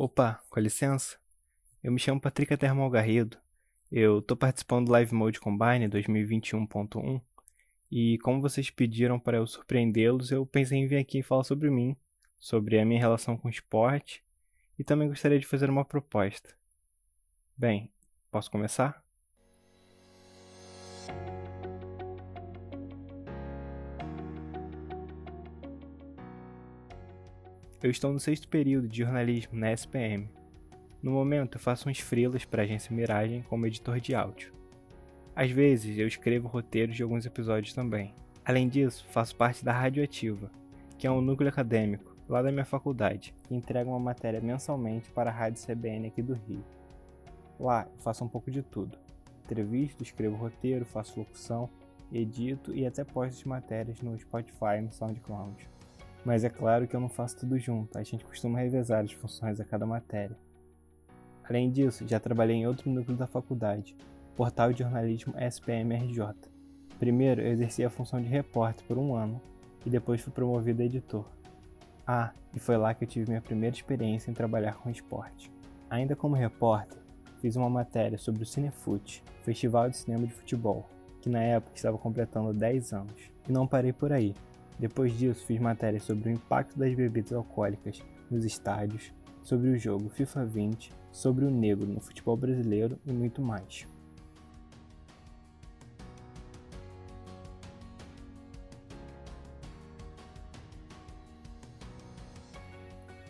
Opa, com licença? Eu me chamo Patrick Termal Garrido. Eu tô participando do Live Mode Combine 2021.1 e como vocês pediram para eu surpreendê-los, eu pensei em vir aqui falar sobre mim, sobre a minha relação com o esporte e também gostaria de fazer uma proposta. Bem, posso começar? Eu estou no sexto período de jornalismo na SPM. No momento, eu faço uns freelas para a agência Miragem como editor de áudio. Às vezes, eu escrevo roteiros de alguns episódios também. Além disso, faço parte da Radioativa, que é um núcleo acadêmico lá da minha faculdade, que entrega uma matéria mensalmente para a Rádio CBN aqui do Rio. Lá, eu faço um pouco de tudo. Entrevisto, escrevo roteiro, faço locução, edito e até posto matérias no Spotify e no SoundCloud. Mas é claro que eu não faço tudo junto, a gente costuma revezar as funções a cada matéria. Além disso, já trabalhei em outro núcleo da faculdade, Portal de Jornalismo SPMRJ. Primeiro, eu exerci a função de repórter por um ano e depois fui promovido a editor. Ah, e foi lá que eu tive minha primeira experiência em trabalhar com esporte. Ainda como repórter, fiz uma matéria sobre o Cinefute, Festival de Cinema de Futebol, que na época estava completando 10 anos. E não parei por aí. Depois disso, fiz matérias sobre o impacto das bebidas alcoólicas nos estádios, sobre o jogo FIFA 20, sobre o negro no futebol brasileiro e muito mais.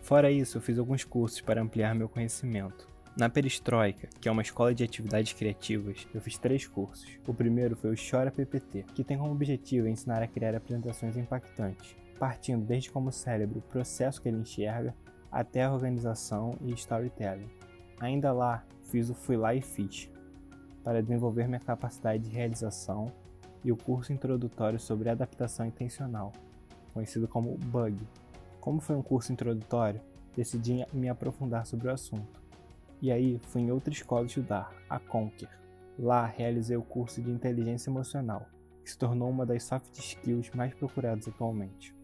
Fora isso, eu fiz alguns cursos para ampliar meu conhecimento. Na Perestroika, que é uma escola de atividades criativas, eu fiz três cursos. O primeiro foi o Chora PPT, que tem como objetivo ensinar a criar apresentações impactantes, partindo desde como o cérebro, o processo que ele enxerga, até a organização e storytelling. Ainda lá, fiz o Fui Lá e Fiz, para desenvolver minha capacidade de realização, e o curso introdutório sobre adaptação intencional, conhecido como BUG. Como foi um curso introdutório, decidi me aprofundar sobre o assunto e aí fui em outra escola estudar, a Conquer. Lá realizei o curso de inteligência emocional, que se tornou uma das soft skills mais procuradas atualmente.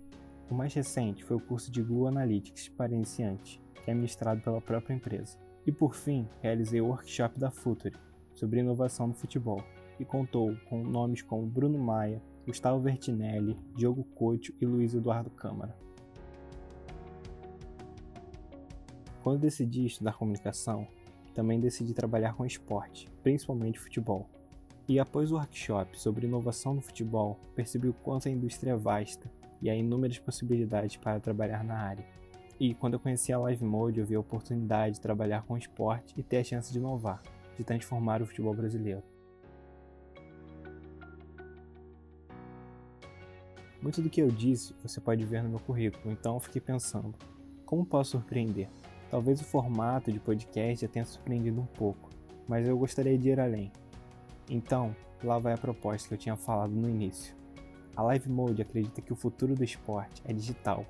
O mais recente foi o curso de Google Analytics para iniciantes, que é ministrado pela própria empresa. E por fim, realizei o workshop da Futuri sobre inovação no futebol, e contou com nomes como Bruno Maia, Gustavo Vertinelli, Diogo Couto e Luiz Eduardo Câmara. Quando decidi estudar comunicação, também decidi trabalhar com esporte, principalmente futebol. E após o workshop sobre inovação no futebol, percebi o quanto a indústria é vasta e há inúmeras possibilidades para trabalhar na área. E quando eu conheci a Live Mode, eu vi a oportunidade de trabalhar com esporte e ter a chance de inovar, de transformar o futebol brasileiro. Muito do que eu disse você pode ver no meu currículo, então fiquei pensando: como posso surpreender? Talvez o formato de podcast já tenha surpreendido um pouco, mas eu gostaria de ir além. Então, lá vai a proposta que eu tinha falado no início. A Live Mode acredita que o futuro do esporte é digital.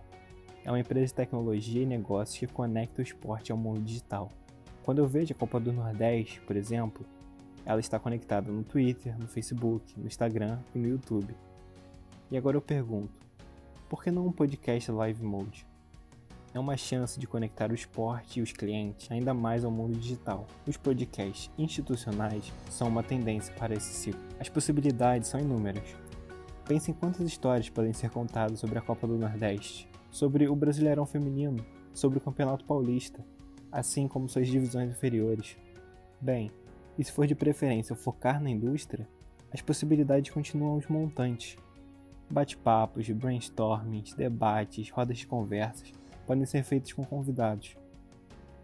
É uma empresa de tecnologia e negócios que conecta o esporte ao mundo digital. Quando eu vejo a Copa do Nordeste, por exemplo, ela está conectada no Twitter, no Facebook, no Instagram e no YouTube. E agora eu pergunto: por que não um podcast Live Mode? É uma chance de conectar o esporte e os clientes ainda mais ao mundo digital. Os podcasts institucionais são uma tendência para esse ciclo. As possibilidades são inúmeras. Pense em quantas histórias podem ser contadas sobre a Copa do Nordeste, sobre o Brasileirão Feminino, sobre o Campeonato Paulista, assim como suas divisões inferiores. Bem, e se for de preferência focar na indústria, as possibilidades continuam os montantes. Bate-papos, brainstormings, debates, rodas de conversas, podem ser feitos com convidados.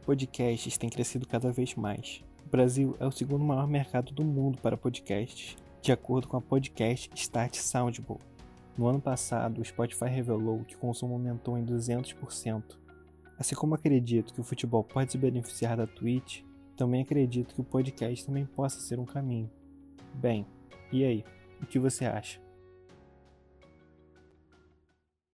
Podcasts têm crescido cada vez mais. O Brasil é o segundo maior mercado do mundo para podcasts, de acordo com a Podcast Start Soundable. No ano passado, o Spotify revelou que o consumo aumentou em 200%. Assim como acredito que o futebol pode se beneficiar da Twitch, também acredito que o podcast também possa ser um caminho. Bem, e aí? O que você acha?